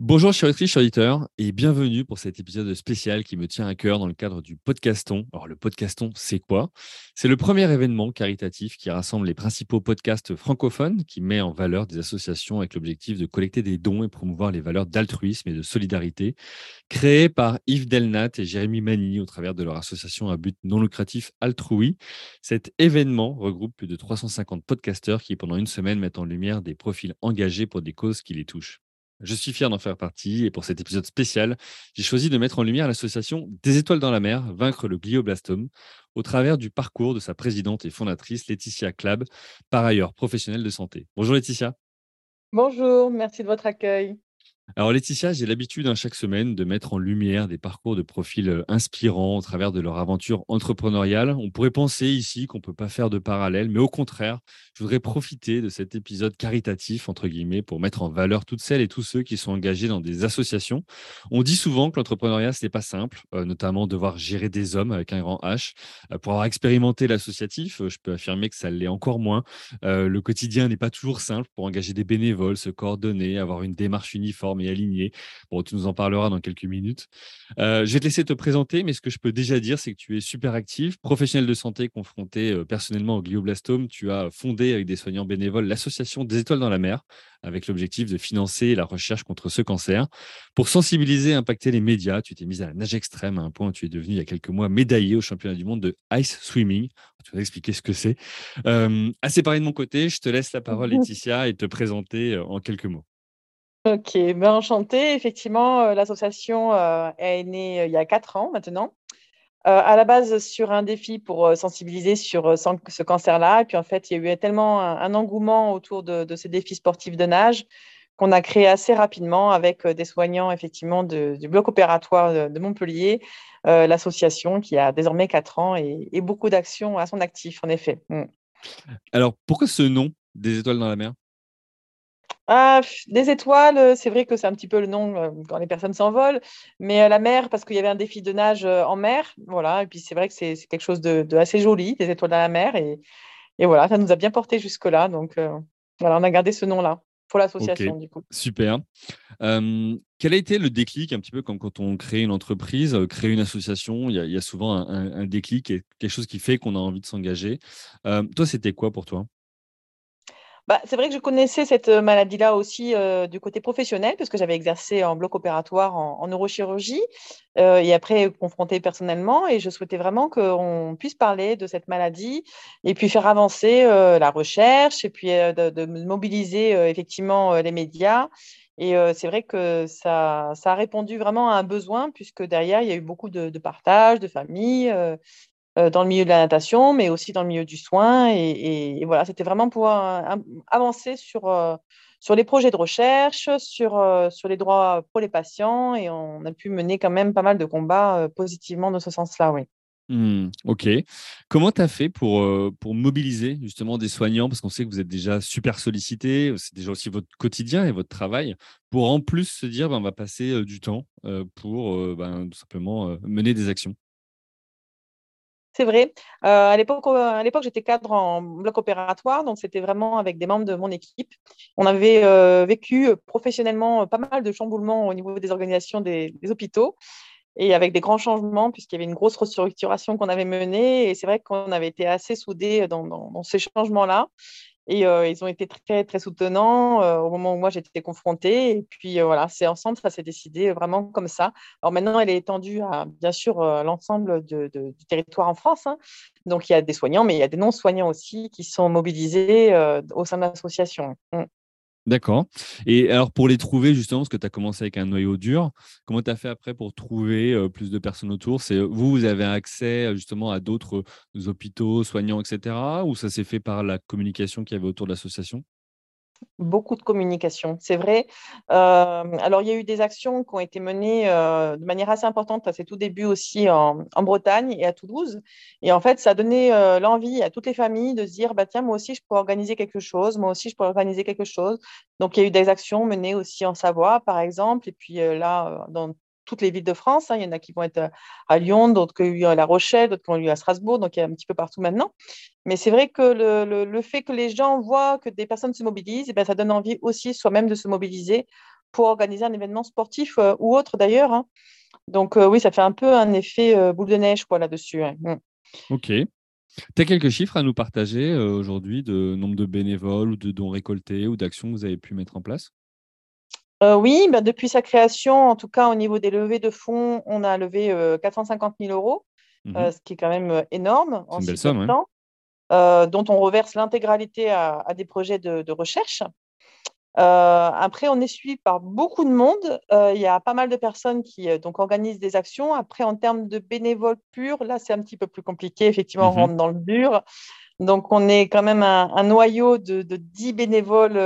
Bonjour chers chers auditeurs et bienvenue pour cet épisode spécial qui me tient à cœur dans le cadre du podcaston. Alors le podcaston, c'est quoi? C'est le premier événement caritatif qui rassemble les principaux podcasts francophones qui met en valeur des associations avec l'objectif de collecter des dons et promouvoir les valeurs d'altruisme et de solidarité, créé par Yves Delnat et Jérémy Mani au travers de leur association à but non lucratif Altrui. Cet événement regroupe plus de 350 podcasteurs qui pendant une semaine mettent en lumière des profils engagés pour des causes qui les touchent. Je suis fier d'en faire partie et pour cet épisode spécial, j'ai choisi de mettre en lumière l'association Des étoiles dans la mer, vaincre le glioblastome, au travers du parcours de sa présidente et fondatrice Laetitia Clab, par ailleurs professionnelle de santé. Bonjour Laetitia. Bonjour, merci de votre accueil. Alors Laetitia, j'ai l'habitude hein, chaque semaine de mettre en lumière des parcours de profils euh, inspirants au travers de leur aventure entrepreneuriale. On pourrait penser ici qu'on ne peut pas faire de parallèle, mais au contraire, je voudrais profiter de cet épisode caritatif, entre guillemets, pour mettre en valeur toutes celles et tous ceux qui sont engagés dans des associations. On dit souvent que l'entrepreneuriat, ce n'est pas simple, euh, notamment devoir gérer des hommes avec un grand H. Euh, pour avoir expérimenté l'associatif, je peux affirmer que ça l'est encore moins. le quotidien n'est pas toujours simple pour engager des bénévoles, se coordonner, avoir une démarche uniforme et aligné. Bon, tu nous en parleras dans quelques minutes. Euh, je vais te laisser te présenter, mais ce que je peux déjà dire, c'est que tu es super actif, professionnel de santé confronté euh, personnellement au glioblastome. Tu as fondé avec des soignants bénévoles l'association des étoiles dans la mer, avec l'objectif de financer la recherche contre ce cancer. Pour sensibiliser et impacter les médias, tu t'es mise à la nage extrême à un point où tu es devenu il y a quelques mois médaillé au championnat du monde de ice swimming. Tu vas expliquer ce que c'est. Euh, assez parlé de mon côté, je te laisse la parole, Laetitia, et te présenter en quelques mots. Ok, ben enchantée. Effectivement, euh, l'association euh, est née euh, il y a quatre ans maintenant. à la base, sur un défi pour sensibiliser sur ce cancer-là. Et puis, en fait, il y a eu tellement un, engouement autour de, ces défis sportifs de nage qu'on a créé assez rapidement avec des soignants, effectivement, du bloc opératoire de, Montpellier, l'association qui a désormais quatre ans et, beaucoup d'actions à son actif, en effet. Mm. Alors, pourquoi ce nom des étoiles dans la mer? Ah, des étoiles, c'est vrai que c'est un petit peu le nom euh, quand les personnes s'envolent, mais euh, la mer, parce qu'il y avait un défi de nage euh, en mer, voilà, et puis c'est vrai que c'est quelque chose de, assez joli, des étoiles dans la mer, et, voilà, ça nous a bien porté jusque-là, donc voilà, on a gardé ce nom-là pour l'association, du coup. Super. quel a été le déclic, un petit peu comme quand on crée une entreprise, créer une association, il y a, souvent un, un, déclic, et quelque chose qui fait qu'on a envie de s'engager. toi, c'était quoi pour toi? Bah, c'est vrai que je connaissais cette euh, maladie-là aussi euh, du côté professionnel, parce que j'avais exercé en bloc opératoire en, neurochirurgie euh, et après confronté personnellement. Et je souhaitais vraiment qu'on puisse parler de cette maladie et puis faire avancer la recherche et puis de, mobiliser effectivement les médias. Et c'est vrai que ça, ça, a répondu vraiment à un besoin, puisque derrière, il y a eu beaucoup de, de partage, de familles, euh, dans le milieu de la natation, mais aussi dans le milieu du soin. Et, voilà, c'était vraiment pour avancer sur, euh, sur les projets de recherche, sur, euh, sur les droits pour les patients. Et on a pu mener quand même pas mal de combats positivement dans ce sens-là, oui. Mmh, ok. Comment tu as fait pour, pour mobiliser justement des soignants? Parce qu'on sait que vous êtes déjà super sollicité, c'est déjà aussi votre quotidien et votre travail, pour en plus se dire ben, on va passer du temps pour ben, tout simplement mener des actions. C'est vrai. Euh, à l'époque, à l'époque, j'étais cadre en bloc opératoire, donc c'était vraiment avec des membres de mon équipe. On avait euh, vécu professionnellement pas mal de chamboulements au niveau des organisations des, hôpitaux et avec des grands changements, puisqu'il y avait une grosse restructuration qu'on avait menée. Et c'est vrai qu'on avait été assez soudés dans ces changements-là. Et euh, ils ont été très, très soutenants euh, au moment où moi j'étais confrontée. Et puis euh, voilà, c'est ensemble, ça s'est décidé vraiment comme ça. Alors maintenant, elle est étendue à bien sûr l'ensemble du territoire en France. Hein. Donc il y a des soignants, mais il y a des non-soignants aussi qui sont mobilisés au sein de l'association. Mmh. D'accord. Et alors, pour les trouver, justement, parce que tu as commencé avec un noyau dur, comment tu as fait après pour trouver plus de personnes autour? C'est Vous, vous avez accès justement à d'autres hôpitaux, soignants, etc. Ou ça s'est fait par la communication qu'il y avait autour de l'association? Beaucoup de communication, c'est vrai. Euh, alors, il y a eu des actions qui ont été menées euh, de manière assez importante à ses tout débuts aussi en, Bretagne et à Toulouse. Et en fait, ça a donné euh, l'envie à toutes les familles de se dire, bah, tiens, moi aussi, je peux organiser quelque chose, moi aussi, je peux organiser quelque chose. Donc, il y a eu des actions menées aussi en Savoie, par exemple, et puis là, dans toutes les villes de France. Hein. Il y en a qui vont être à Lyon, d'autres qui ont eu à La Rochelle, d'autres qui ont eu à Strasbourg, donc il y a un petit peu partout maintenant. Mais c'est vrai que le, fait que les gens voient que des personnes se mobilisent, eh bien, ça donne envie aussi soi-même de se mobiliser pour organiser un événement sportif ou autre d'ailleurs. Hein. Donc oui, ça fait un peu un effet boule de neige là-dessus. Mmh. Ok. Tu as quelques chiffres à nous partager aujourd'hui de nombre de bénévoles ou de dons récoltés ou d'actions que vous avez pu mettre en place? Oui, bah, depuis sa création, en tout cas au niveau des levées de fonds, on a levé 450 000 euros, mmh ce qui est quand même énorme en de temps, dont on reverse l'intégralité à, des projets de recherche. Euh, après, on est suivi par beaucoup de monde. Euh, il y a pas mal de personnes qui euh, donc, organisent des actions. Après, en termes de bénévoles purs, là, c'est un petit peu plus compliqué. Effectivement, on mmh rentre dans le dur. Donc, on est quand même un, noyau de, de, 10 bénévoles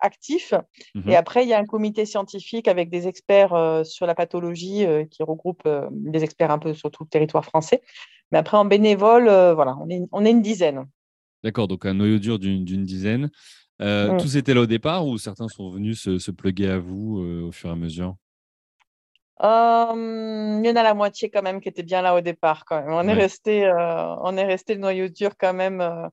actifs. Mmh Et après, il y a un comité scientifique avec des experts sur la pathologie qui regroupe des experts un peu sur tout le territoire français. Mais après, en bénévole, voilà, on est, on est une dizaine. D'accord, donc un noyau dur d'une dizaine. Euh, mmh. Tous étaient là au départ ou certains sont venus se, se pluguer à vous euh, au fur et à mesure? Il y en a la moitié quand même qui était bien là au départ. Quand même. On, est resté, euh, on est resté le noyau dur quand même.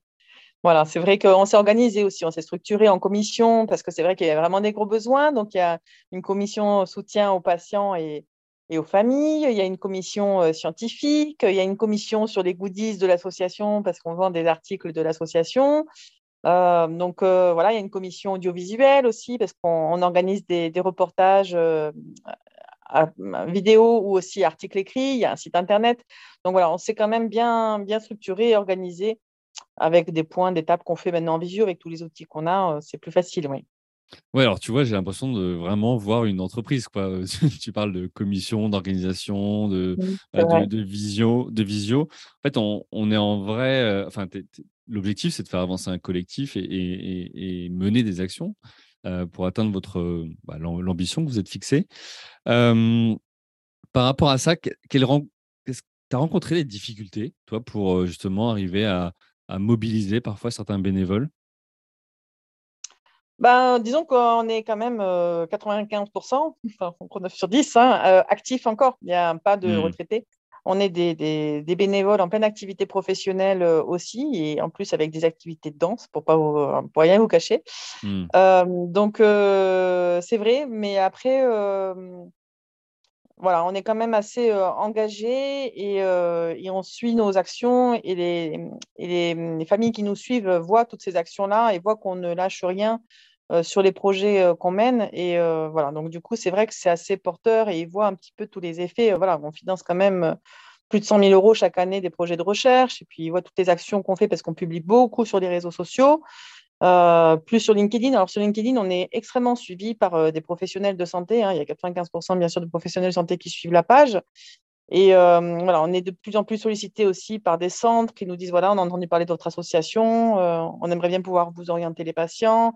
voilà, c'est vrai qu'on s'est organisé aussi, on s'est structuré en commission parce que c'est vrai qu'il y a vraiment des gros besoins. Donc, il y a une commission soutien aux patients et, et aux familles. Il y a une commission scientifique. Il y a une commission sur les goodies de l'association parce qu'on vend des articles de l'association. Euh, donc euh, voilà, il y a une commission audiovisuelle aussi parce qu'on organise des, reportages euh, vidéo ou aussi articles écrits. Il y a un site internet. Donc voilà, on s'est quand même bien, bien structuré et organisé avec des points d'étape qu'on fait maintenant en visio avec tous les outils qu'on a. c'est plus facile, oui. Oui, alors tu vois, j'ai l'impression de vraiment voir une entreprise. Quoi. tu parles de commission, d'organisation, de, de, visio, de visio. En fait, on, on est en vrai. enfin, l'objectif, c'est de faire avancer un collectif et, mener des actions euh, pour atteindre votre bah, l'ambition que vous êtes fixée. par rapport à ça, tu as rencontré des difficultés, toi, pour justement arriver à, mobiliser parfois certains bénévoles? Ben, disons qu'on est quand même 95%, enfin 9 sur 10, hein, actifs encore. Il n'y a pas de mmh. retraités. On est des, bénévoles en pleine activité professionnelle euh, aussi, et en plus avec des activités de danse, pour pas pour rien vous cacher. Hmm. Euh, donc, euh, c'est vrai, mais après, voilà, on est quand même assez engagé et, on suit nos actions et, les, les, familles qui nous suivent voient toutes ces actions-là et voient qu'on ne lâche rien sur les projets qu'on mène. Et voilà, donc du coup, c'est vrai que c'est assez porteur et ils voient un petit peu tous les effets. voilà, on finance quand même plus de 100 000 euros chaque année des projets de recherche. Et puis, ils voient toutes les actions qu'on fait parce qu'on publie beaucoup sur les réseaux sociaux. plus sur LinkedIn. Alors sur LinkedIn, on est extrêmement suivi par des professionnels de santé. Hein. Il y a 95% bien sûr de professionnels de santé qui suivent la page. Et voilà, on est de plus en plus sollicité aussi par des centres qui nous disent voilà, on a entendu parler de votre association, on aimerait bien pouvoir vous orienter les patients.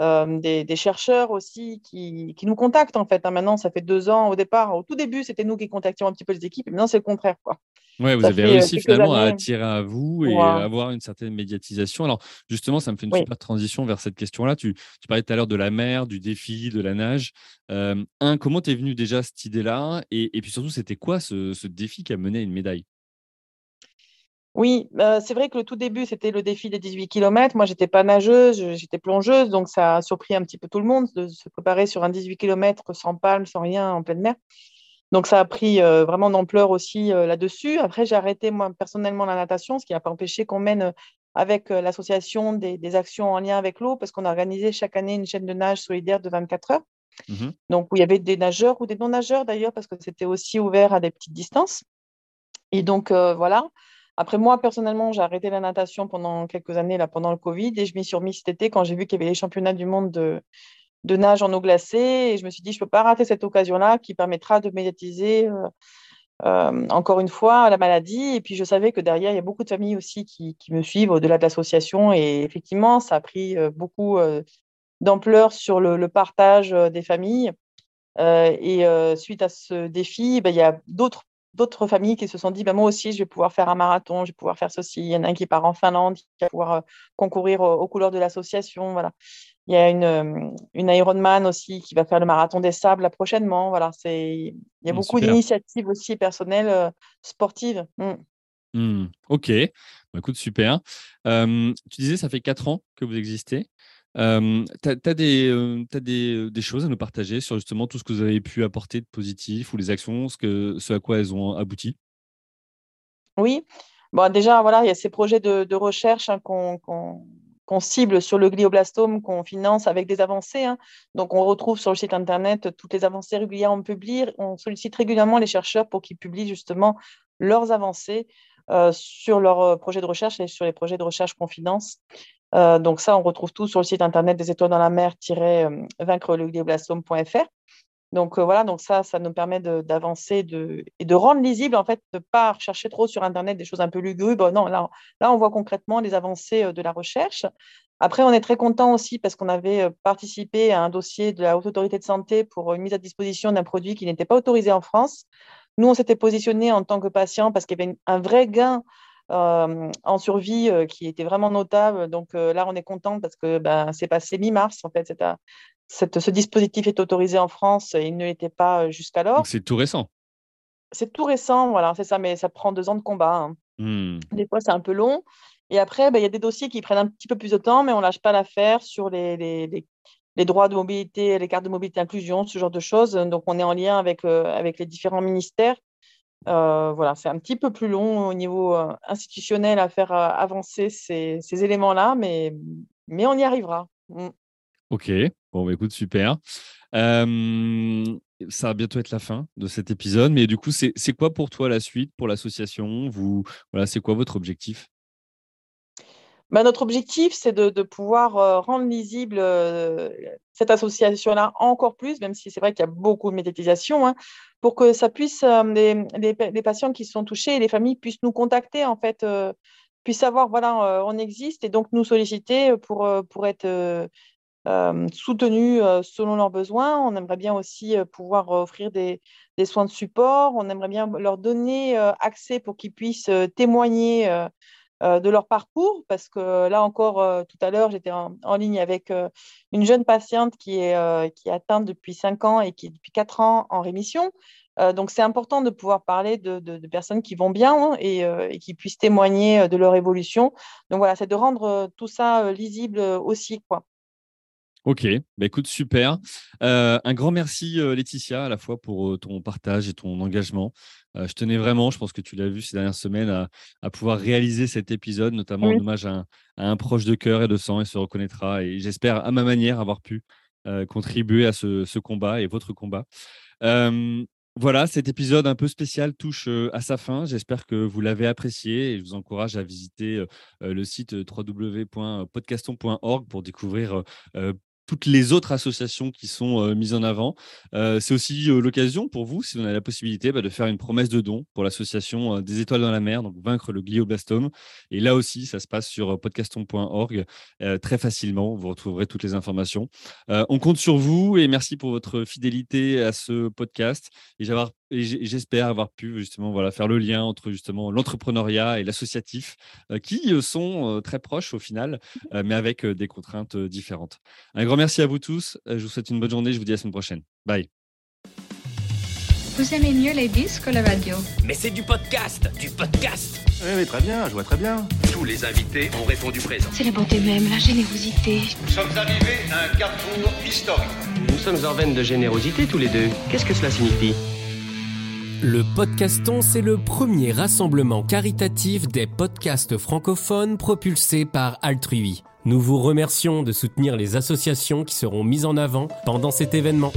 Euh, des, chercheurs aussi qui, nous contactent en fait. Hein. Maintenant, ça fait deux ans au départ. Au tout début, c'était nous qui contactions un petit peu les équipes. Et maintenant, c'est le contraire. Quoi. Ouais, vous avez euh, réussi finalement à attirer à vous et à avoir une certaine médiatisation. Alors justement, ça me fait une super transition vers cette question-là. Tu, parlais tout à l'heure de la mer, du défi, de la nage. Euh, un, comment t'es venu déjà cette idée-là? Et, puis surtout, c'était quoi ce, ce défi qui a mené à une médaille? Oui, bah, c'est vrai que le tout début, c'était le défi des 18 km. Moi, j'étais pas nageuse, j'étais plongeuse, donc ça a surpris un petit peu tout le monde de se préparer sur un 18 km sans palme, sans rien, en pleine mer. Donc, ça a pris euh, vraiment d'ampleur aussi euh, là-dessus. Après, j'ai arrêté, moi, personnellement, la natation, ce qui n'a pas empêché qu'on mène euh, avec l'association des, actions en lien avec l'eau, parce qu'on a organisé chaque année une chaîne de nage solidaire de 24 heures. Mmh donc, où il y avait des nageurs ou des non-nageurs d'ailleurs, parce que c'était aussi ouvert à des petites distances. Et donc, voilà. Après, moi, personnellement, j'ai arrêté la natation pendant quelques années, là, pendant le Covid, et je m'y suis remis cet été quand j'ai vu qu'il y avait les championnats du monde de, nage en eau glacée. Et je me suis dit, je ne peux pas rater cette occasion-là qui permettra de médiatiser euh, euh, encore une fois la maladie. Et puis, je savais que derrière, il y a beaucoup de familles aussi qui, me suivent au-delà de l'association. Et effectivement, ça a pris euh, beaucoup d'ampleur sur le, partage des familles. et suite à ce défi, ben, il y a d'autres d'autres familles qui se sont dit, bah, moi aussi, je vais pouvoir faire un marathon, je vais pouvoir faire ceci. Il y en a un qui part en Finlande, qui va pouvoir euh, concourir aux, couleurs de l'association. Voilà. Il y a une, euh, une Ironman aussi qui va faire le marathon des sables prochainement. Voilà, c'est, il y a mmh, beaucoup d'initiatives aussi personnelles, euh, sportives. Mmh. Mmh, ok, bah, écoute, super. tu disais, ça fait quatre ans que vous existez. Euh, tu as, des, choses à nous partager sur justement tout ce que vous avez pu apporter de positif ou les actions, ce, à quoi elles ont abouti? Oui, bon, déjà, voilà, il y a ces projets de, recherche hein, qu'on cible sur le glioblastome, qu'on finance avec des avancées. Hein. Donc, on retrouve sur le site internet toutes les avancées régulièrement publiées. On sollicite régulièrement les chercheurs pour qu'ils publient justement leurs avancées sur leurs projets de recherche et sur les projets de recherche qu'on finance. Euh, donc ça, on retrouve tout sur le site internet des étoiles dans la mer-vaincre le glioblastome.fr. Donc voilà, donc ça, ça nous permet d'avancer et de rendre lisible, en fait, de ne pas rechercher trop sur Internet des choses un peu lugubres. Non, là, là, on voit concrètement les avancées de la recherche. Après, on est très content aussi parce qu'on avait participé à un dossier de la Haute Autorité de Santé pour une mise à disposition d'un produit qui n'était pas autorisé en France. Nous, on s'était positionné en tant que patient parce qu'il y avait un vrai gain euh, en survie euh, qui était vraiment notable. Donc euh, là, on est content parce que ben, c'est passé mi-mars, en fait. ce dispositif est autorisé en France et il ne l'était pas jusqu'alors. C'est tout récent. C'est tout récent, voilà, c'est ça, mais ça prend deux ans de combat. Hein. Hmm. Des fois, c'est un peu long. Et après, ben, il y a des dossiers qui prennent un petit peu plus de temps, mais on ne lâche pas l'affaire sur les, les droits de mobilité, les cartes de mobilité inclusion, ce genre de choses. Donc, on est en lien avec, euh, avec les différents ministères. Euh, voilà, c'est un petit peu plus long au niveau euh, institutionnel à faire avancer ces, ces éléments-là, mais, mais on y arrivera. Mm. Ok, bon, bah, écoute, super. ça va bientôt être la fin de cet épisode, mais du coup, c'est quoi pour toi la suite, pour l'association? Vous, voilà, C'est quoi votre objectif? Bah, notre objectif, c'est de, pouvoir euh, rendre lisible euh, cette association-là encore plus, même si c'est vrai qu'il y a beaucoup de médiatisation, hein, pour que ça puisse, euh, les, patients qui sont touchés et les familles puissent nous contacter, en fait, puissent savoir, voilà, on existe et donc nous solliciter pour, pour être soutenus selon leurs besoins. On aimerait bien aussi pouvoir offrir des, des, soins de support. On aimerait bien leur donner accès pour qu'ils puissent témoigner euh, de leur parcours, parce que là encore, euh, tout à l'heure, j'étais en, ligne avec euh, une jeune patiente qui est, qui est atteinte depuis 5 ans et qui est depuis 4 ans en rémission. donc, c'est important de pouvoir parler de, de, personnes qui vont bien hein, et, et, qui puissent témoigner de leur évolution. Donc, voilà, c'est de rendre tout ça lisible aussi. Quoi. Ok, bah écoute, super. un grand merci Laetitia à la fois pour ton partage et ton engagement. je tenais vraiment, je pense que tu l'as vu ces dernières semaines, à, pouvoir réaliser cet épisode, notamment en hommage à un, proche de cœur et de sang, et se reconnaîtra. Et j'espère à ma manière avoir pu contribuer à ce, combat et votre combat. voilà, cet épisode un peu spécial touche à sa fin. J'espère que vous l'avez apprécié et je vous encourage à visiter le site www.podcaston.org pour découvrir toutes les autres associations qui sont euh, mises en avant. Euh, c'est aussi euh, l'occasion pour vous, si vous avez la possibilité, bah, de faire une promesse de don pour l'association des étoiles dans la mer, donc vaincre le glioblastome. Et là aussi, ça se passe sur podcaston.org très facilement. Vous retrouverez toutes les informations. on compte sur vous et merci pour votre fidélité à ce podcast et et j'espère avoir pu justement voilà, faire le lien entre justement l'entrepreneuriat et l'associatif, euh, qui euh, sont euh, très proches au final, mais avec des contraintes différentes. Un grand merci à vous tous. je vous souhaite une bonne journée. Je vous dis à la semaine prochaine. Bye. Vous aimez mieux les disques ou la radio Mais c'est du podcast, du podcast. Oui, très bien, je vois très bien. Tous les invités ont répondu présent. C'est la bonté même, la générosité. Nous sommes arrivés à un carrefour historique. Nous sommes en veine de générosité tous les deux. Qu'est-ce que cela signifie? Le Podcaston, c'est le premier rassemblement caritatif des podcasts francophones propulsés par Altrui. Nous vous remercions de soutenir les associations qui seront mises en avant pendant cet événement.